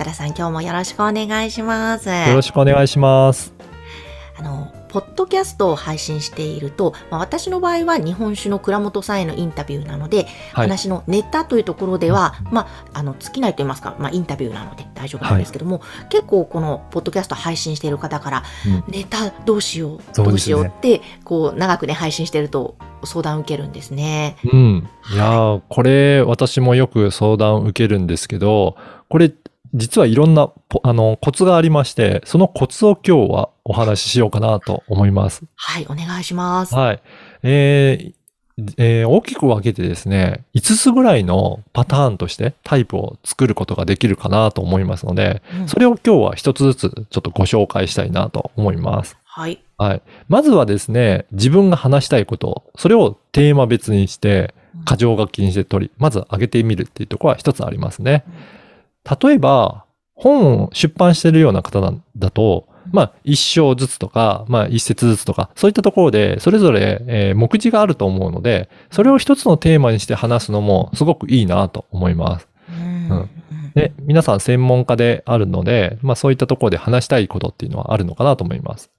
岡田さん今日もよろしくお願いしますよろしくお願いします。あの、ポッドキャストを配信していると、まあ、私の場合は日本酒の倉本さんへのインタビューなので、はい。話のネタというところでは、まあ、あの、尽きないと言いますか、まあ、インタビューなので大丈夫なんですけども、結構このポッドキャスト配信している方から、うんネタどうしよう、ねどうしようって、こう、長くね、配信してると相談を受けるんですね。うん。いやー、これ、私もよく相談を受けるんですけど、これ、実はいろんなポあのコツがありまして、そのコツを今日はお話ししようかなと思います。はい、お願いします。はい。えーえー大きく分けてですね、5つぐらいのパターンとしてタイプを作ることができるかなと思いますので、うんそれを今日は一つずつちょっとご紹介したいなと思います。はい。はい。まずはですね、自分が話したいこと、それをテーマ別にして、箇条書きにして取り、まず上げてみるっていうところは一つありますね。例えば、本を出版してるような方だと、まあ、一章ずつとか、まあ、一節ずつとか、そういったところで、それぞれ、えー目次があると思うので、それを一つのテーマにして話すのもすごくいいなと思います。うんうんで、皆さん専門家であるので、まあそういったところで話したいことっていうのはあるのかなと思います。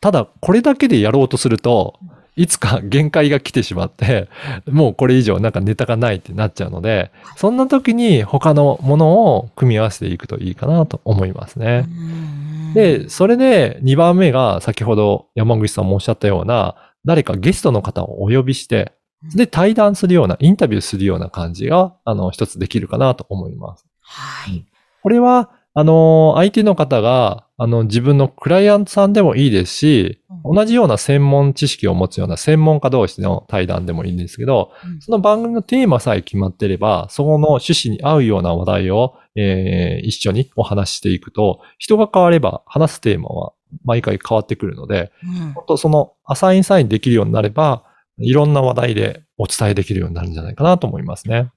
ただ、これだけでやろうとすると、いつか限界が来てしまって、もうこれ以上なんかネタがないってなっちゃうので、そんな時に他のものを組み合わせていくといいかなと思いますね。うんで、それで2番目が先ほど山口さんもおっしゃったような、誰かゲストの方をお呼びして、で、対談するような、インタビューするような感じが、あの、一つできるかなと思います。はい。これは、あの、相手の方が、あの、自分のクライアントさんでもいいですし、同じような専門知識を持つような専門家同士の対談でもいいんですけど、うんその番組のテーマさえ決まってれば、そこの趣旨に合うような話題を、えー一緒にお話ししていくと、人が変われば話すテーマは毎回変わってくるので、うん本当そのアサインサインできるようになれば、いろんな話題でお伝えできるようになるんじゃないかなと思いますね。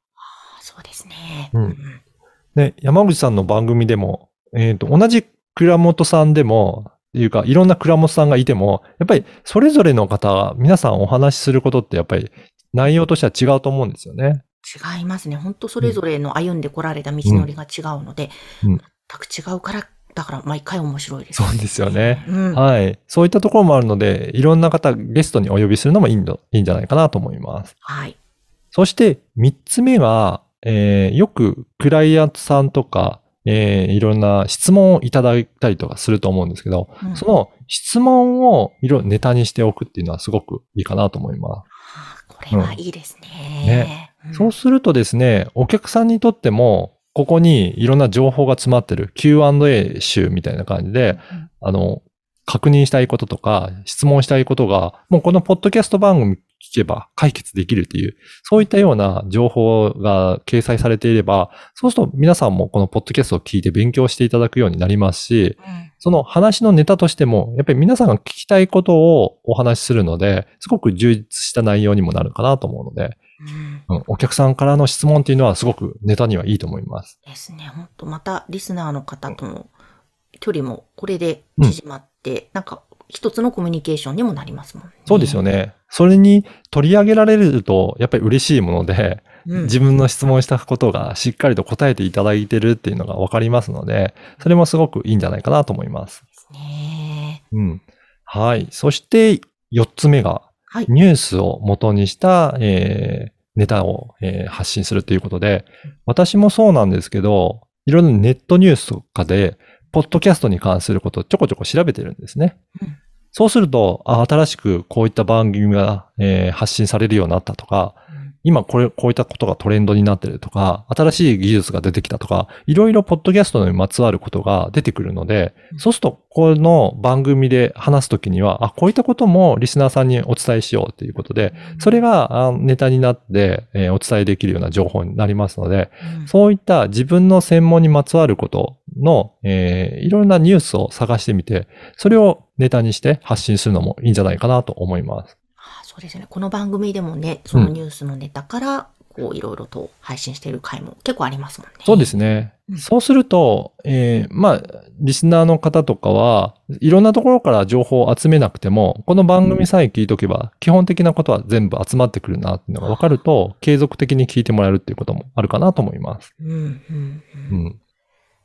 そうですね。うんで、山口さんの番組でも、えっ、と、同じ倉本さんでも、っていうか、いろんな倉本さんがいても、やっぱりそれぞれの方が皆さんお話しすることってやっぱり内容としては違うと思うんですよね。違いますね。本当それぞれの歩んでこられた道のりが違うので、うん全く違うから、だから毎回面白いです。そうですよね。うん。はい。そういったところもあるので、いろんな方ゲストにお呼びするのもいいんだいいんじゃないかなと思います。はい。そして、三つ目が、えーよくクライアントさんとか、えーいろんな質問をいただいたりとかすると思うんですけど、うん。その質問をいろいろネタにしておくっていうのはすごくいいかなと思いまあーこれはいいですね。ね。うん。す。そうするとですね、お客さんにとっても、ここにいろんな情報が詰まってる Q&A 集みたいな感じで、あの、確認したいこととか、質問したいことが、もうこのポッドキャスト番組聞けば解決できるっていう、そういったような情報が掲載されていれば、そうすると皆さんもこのポッドキャストを聞いて勉強していただくようになりますし、うんその話のネタとしても、やっぱり皆さんが聞きたいことをお話しするので、すごく充実した内容にもなるかなと思うので、うんうんお客さんからの質問っていうのはすごくネタにはいいと思います。ですね。本当またリスナーの方との距離もこれで縮まって、なんか一つのコミュニケーションにもなりますもんね。そうですよね。それに取り上げられると、やっぱり嬉しいもので、うん。自分の質問したことがしっかりと答えていただいてるっていうのがわかりますので、それもすごくいいんじゃないかなと思います。ですね。うん。はい。そして、四つ目が、はい。ニュースを元にした、えーネタを、えー発信するということで、私もそうなんですけど、いろんなネットニュースとかで、ポッドキャストに関することをちょこちょこ調べてるんですね。うんそうすると、あ新しくこういった番組が、えー発信されるようになったとか、今これ、こういったことがトレンドになってるとか、新しい技術が出てきたとか、いろいろポッドキャストにまつわることが出てくるので、うん。そうすると、この番組で話すときには、あ、こういったこともリスナーさんにお伝えしようということで、それがあネタになって、えーお伝えできるような情報になりますので、うん。そういった自分の専門にまつわることの、えーいろんなニュースを探してみて、それをネタにして発信するのもいいんじゃないかなと思います。あそうですね。この番組でもね、そのニュースのネタから、こういろいろと配信している回も結構ありますもんね。そうですね。うんそうすると、えーまあ、リスナーの方とかは、いろんなところから情報を集めなくても、この番組さえ聞いとけば、基本的なことは全部集まってくるなっていうのが分かると、継続的に聞いてもらえるっていうこともあるかなと思います。うん、うん、ううん。ん。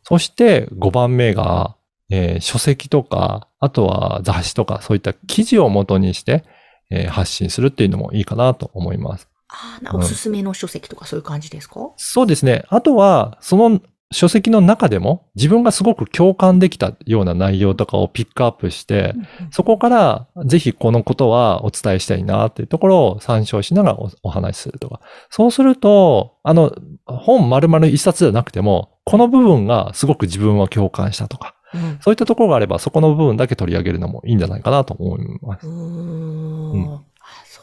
そして、5番目が、えー書籍とか、あとは雑誌とか、そういった記事を元にして、えー発信するっていうのもいいかなと思います。あーなおすすめの書籍とかそういう感じですか、そうですね。あとは、その書籍の中でも自分がすごく共感できたような内容とかをピックアップして、そこからぜひこのことはお伝えしたいなっていうところを参照しながらおお話しするとか。そうすると、あの、本丸々一冊じゃなくても、この部分がすごく自分は共感したとか、うん。そういったところがあれば、そこの部分だけ取り上げるのもいいんじゃないかなと思います。うん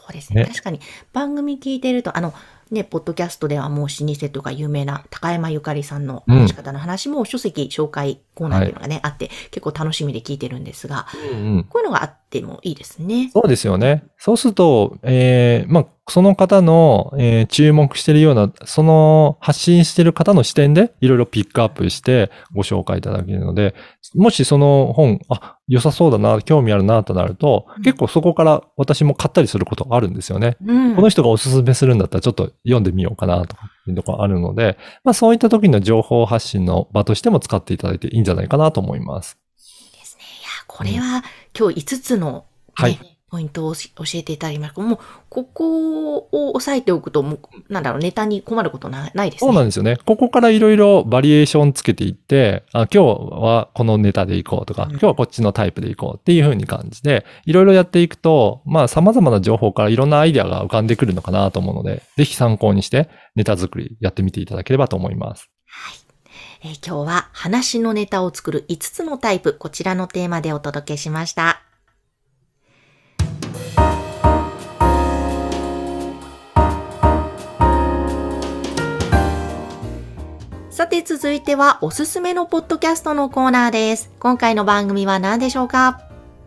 そうですね。ね。確かに番組聞いてるとあのねポッドキャストではもう老舗とか有名な高山ゆかりさんの話し方の話も書籍紹介コーナーっていうのがね、あって結構楽しみで聞いてるんですがうんうん。こういうのがあってもいいですね。そうですよね。そうすると、えーまあ、その方の、えー注目しているような、その発信している方の視点でいろいろピックアップしてご紹介いただけるので、もしその本、あ、良さそうだな、興味あるなとなると、うん結構そこから私も買ったりすることあるんですよね。うんこの人がおすすめするんだったらちょっと読んでみようかなとかいうところあるので、まあそういった時の情報発信の場としても使っていただいていいんじゃないかなと思います。ですね。いや、これは今日5つの、ねはいポイントを教えていただきました。もう、ここを押さえておくと、もう、なんだろう、ネタに困ることなないですね。そうなんですよね。ここからいろいろバリエーションつけていって、あ今日はこのネタでいこうとか、うん今日はこっちのタイプでいこうっていう風に感じで、いろいろやっていくと、まあ様々な情報からいろんなアイデアが浮かんでくるのかなと思うので、ぜひ参考にしてネタ作りやってみていただければと思います。えー今日は話のネタを作る5つのタイプ、こちらのテーマでお届けしました。さて続いてはおすすめのポッドキャストのコーナーです。今回の番組は何でしょうか？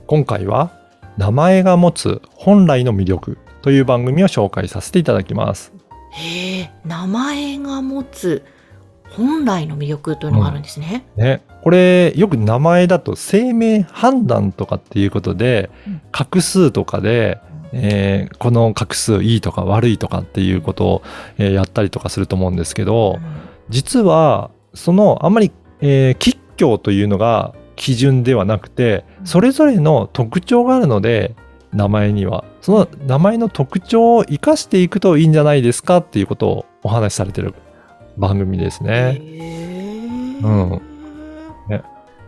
今回は、名前が持つ本来の魅力という番組を紹介させていただきます。へえ、名前が持つ本来の魅力というのがあるんですね。ね、これよく名前だと生命判断とかっていうことで、うん。画数とかで、えーこの画数いいとか悪いとかっていうことを、えーやったりとかすると思うんですけど、実はそのあんまり、えー、吉凶というのが基準ではなくてうん。それぞれの特徴があるので名前には。その名前の特徴を生かしていくといいんじゃないですかっていうことをお話しされてる番組ですね。うん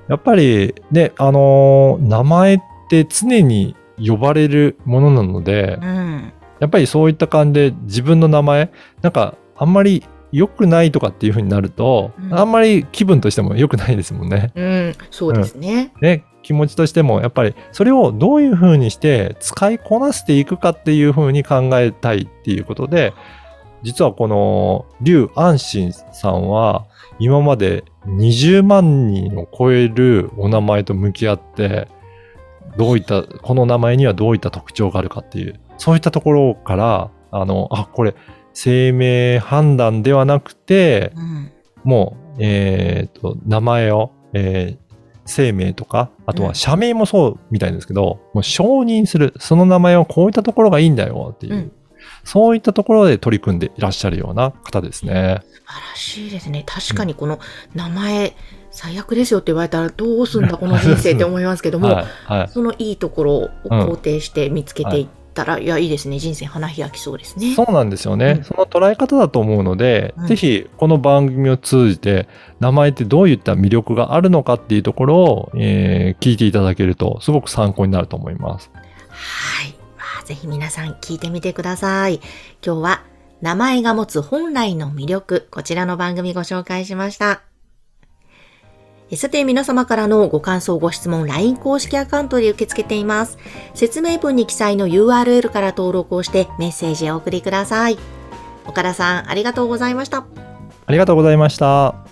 やっぱりね、あのー名前って常に呼ばれるものなので、うん。やっぱりそういった感じで自分の名前、なんかあんまり良くないとかっていう風になると、うんあんまり気分としても良くないですもんね。うん、そうですね。ね、気持ちとしてもやっぱりそれをどういう風にして使いこなしていくかっていう風に考えたいっていうことで、実はこの劉安心さんは今まで20万人を超えるお名前と向き合って、どういった、この名前にはどういった特徴があるかっていう、そういったところから、あの、あ、これ、生命判断ではなくて、うん。もう、えっ、と、名前を、えー生命とか、あとうんは社名もそうみたいですけど、もう承認する、その名前はこういったところがいいんだよっていう、うんそういったところで取り組んでいらっしゃるような方ですね。素晴らしいですね。確かにこの名前、最悪ですよって言われたらどうすんだこの人生って思いますけども、はい、はい。そのいいところを肯定して見つけていったら、い、や、いいですね。人生花開きそうですね。そうなんですよね、うんその捉え方だと思うので、うんぜひこの番組を通じて名前ってどういった魅力があるのかっていうところを、えー聞いていただけるとすごく参考になると思います。はい。ぜひ皆さん聞いてみてください。今日は名前が持つ本来の魅力、こちらの番組ご紹介しました。さて皆様からのご感想、ご質問、LINE 公式アカウントで受け付けています。説明文に記載の URL から登録をしてメッセージをお送りください。岡田さん、ありがとうございました。ありがとうございました。